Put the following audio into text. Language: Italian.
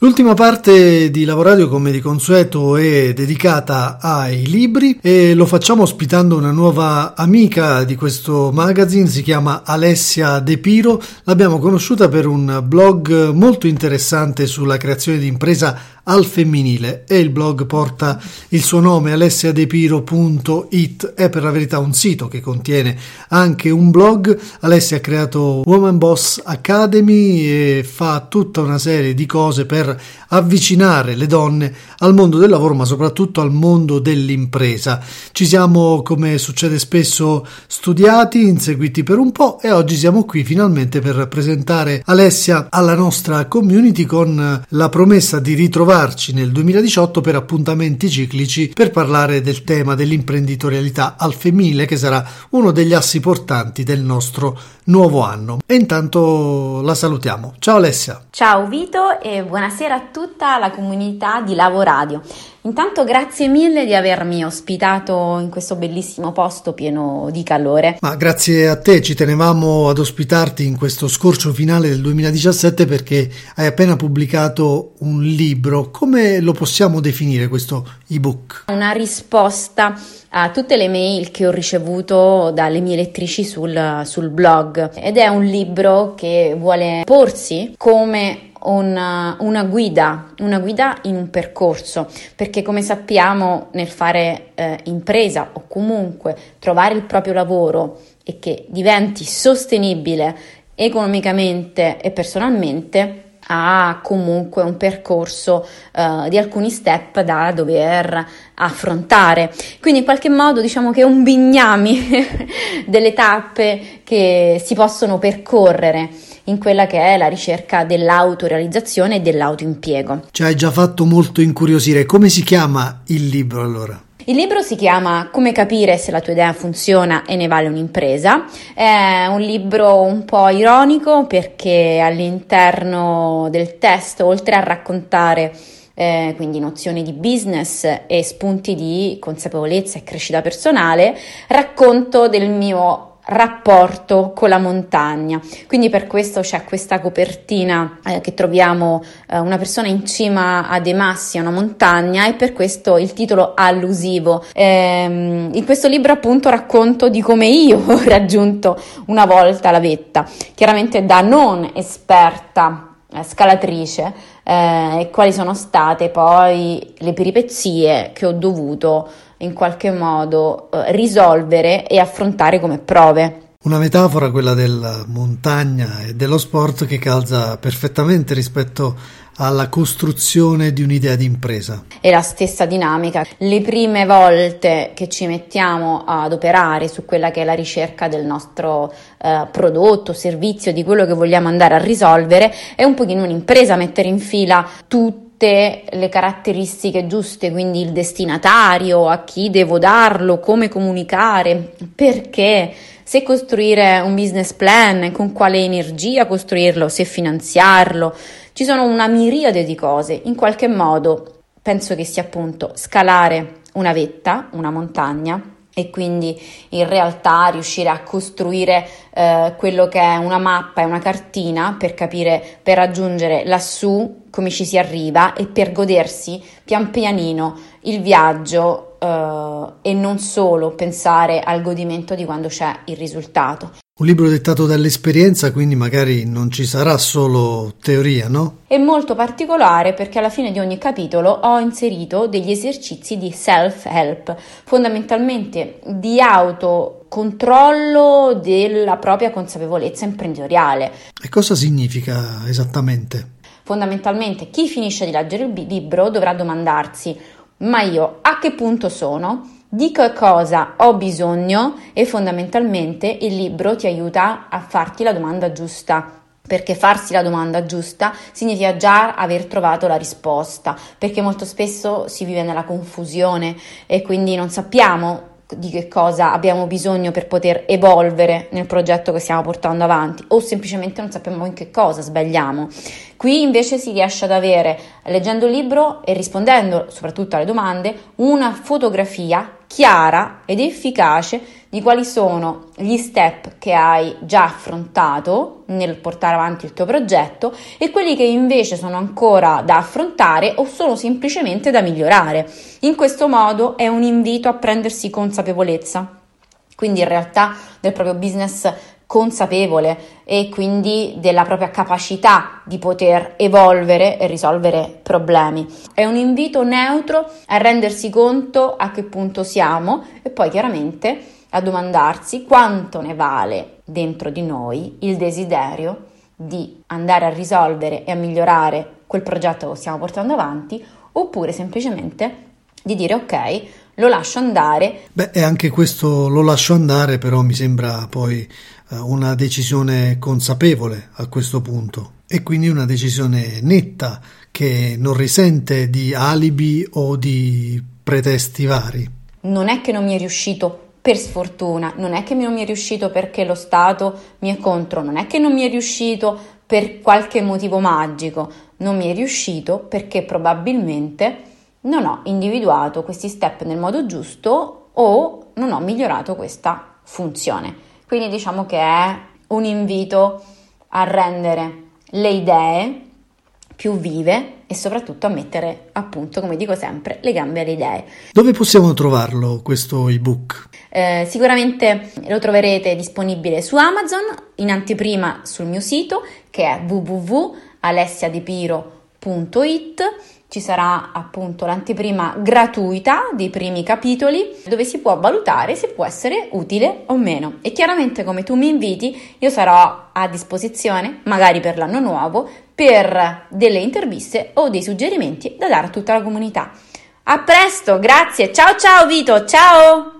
L'ultima parte di Lavoradio, come di consueto, è dedicata ai libri e lo facciamo ospitando una nuova amica di questo magazine, si chiama Alessia De Piro. L'abbiamo conosciuta per un blog molto interessante sulla creazione di impresa al femminile e il blog porta il suo nome alessiadepiro.it è per la verità un sito che contiene anche un blog. Alessia ha creato Woman Boss Academy e fa tutta una serie di cose per avvicinare le donne al mondo del lavoro ma soprattutto al mondo dell'impresa. Ci siamo come succede spesso studiati inseguiti per un po' e oggi siamo qui finalmente per presentare Alessia alla nostra community con la promessa di ritrovare ritrovarci nel 2018 per appuntamenti ciclici per parlare del tema dell'imprenditorialità al femminile che sarà uno degli assi portanti del nostro nuovo anno. E intanto la salutiamo. Ciao Alessia. Ciao Vito e buonasera a tutta la comunità di Lavoradio. Intanto grazie mille di avermi ospitato in questo bellissimo posto pieno di calore. Ma grazie a te, ci tenevamo ad ospitarti in questo scorcio finale del 2017 perché hai appena pubblicato un libro. Come lo possiamo definire questo ebook? Una risposta a tutte le mail che ho ricevuto dalle mie lettrici sul, sul blog ed è un libro che vuole porsi come una, una, guida, una guida in un percorso, perché come sappiamo nel fare eh, impresa o comunque trovare il proprio lavoro e che diventi sostenibile economicamente e personalmente, ha comunque un percorso uh, di alcuni step da dover affrontare. Quindi in qualche modo diciamo che è un bignami delle tappe che si possono percorrere in quella che è la ricerca dell'autorealizzazione e dell'autoimpiego. Ci hai già fatto molto incuriosire. Come si chiama il libro allora? Il libro si chiama Come capire se la tua idea funziona e ne vale un'impresa. È un libro un po' ironico perché all'interno del testo, oltre a raccontare eh, quindi nozioni di business e spunti di consapevolezza e crescita personale, racconto del mio rapporto con la montagna. Quindi per questo c'è questa copertina eh, che troviamo eh, una persona in cima a dei massi, a una montagna e per questo il titolo allusivo. Ehm, in questo libro appunto racconto di come io ho raggiunto una volta la vetta, chiaramente da non esperta eh, scalatrice eh, e quali sono state poi le peripezie che ho dovuto in qualche modo eh, risolvere e affrontare come prove. Una metafora, quella della montagna e dello sport, che calza perfettamente rispetto alla costruzione di un'idea di impresa. È la stessa dinamica. Le prime volte che ci mettiamo ad operare su quella che è la ricerca del nostro eh, prodotto, servizio, di quello che vogliamo andare a risolvere, è un pochino un'impresa mettere in fila tutto tutte le caratteristiche giuste, quindi il destinatario, a chi devo darlo, come comunicare, perché, se costruire un business plan, con quale energia costruirlo, se finanziarlo. Ci sono una miriade di cose. In qualche modo penso che sia appunto scalare una vetta, una montagna, e quindi in realtà riuscire a costruire eh, quello che è una mappa e una cartina per capire, per raggiungere lassù come ci si arriva e per godersi pian pianino il viaggio eh, e non solo pensare al godimento di quando c'è il risultato. Un libro dettato dall'esperienza, quindi magari non ci sarà solo teoria, no? È molto particolare perché alla fine di ogni capitolo ho inserito degli esercizi di self-help, fondamentalmente di autocontrollo della propria consapevolezza imprenditoriale. E cosa significa esattamente? Fondamentalmente chi finisce di leggere il libro dovrà domandarsi ma io a che punto sono? Di che cosa ho bisogno e fondamentalmente il libro ti aiuta a farti la domanda giusta. Perché farsi la domanda giusta significa già aver trovato la risposta, perché molto spesso si vive nella confusione e quindi non sappiamo di che cosa abbiamo bisogno per poter evolvere nel progetto che stiamo portando avanti o semplicemente non sappiamo in che cosa sbagliamo. Qui invece si riesce ad avere, leggendo il libro e rispondendo soprattutto alle domande, una fotografia chiara ed efficace di quali sono gli step che hai già affrontato nel portare avanti il tuo progetto e quelli che invece sono ancora da affrontare o sono semplicemente da migliorare. In questo modo è un invito a prendersi consapevolezza. Quindi in realtà del proprio business consapevole e quindi della propria capacità di poter evolvere e risolvere problemi. È un invito neutro a rendersi conto a che punto siamo e poi chiaramente a domandarsi quanto ne vale dentro di noi il desiderio di andare a risolvere e a migliorare quel progetto che stiamo portando avanti oppure semplicemente di dire ok, lo lascio andare. Beh, e anche questo lo lascio andare, però mi sembra poi una decisione consapevole a questo punto e quindi una decisione netta che non risente di alibi o di pretesti vari. Non è che non mi è riuscito per sfortuna, non è che non mi è riuscito perché lo Stato mi è contro, non è che non mi è riuscito per qualche motivo magico, non mi è riuscito perché probabilmente non ho individuato questi step nel modo giusto o non ho migliorato questa funzione. Quindi diciamo che è un invito a rendere le idee più vive e soprattutto a mettere appunto, come dico sempre, le gambe alle idee. Dove possiamo trovarlo questo ebook? Eh, sicuramente lo troverete disponibile su Amazon, in anteprima sul mio sito che è www.alessiadepiro.it ci sarà appunto l'anteprima gratuita dei primi capitoli dove si può valutare se può essere utile o meno e chiaramente come tu mi inviti io sarò a disposizione magari per l'anno nuovo per delle interviste o dei suggerimenti da dare a tutta la comunità. A presto, grazie, ciao ciao Vito, ciao!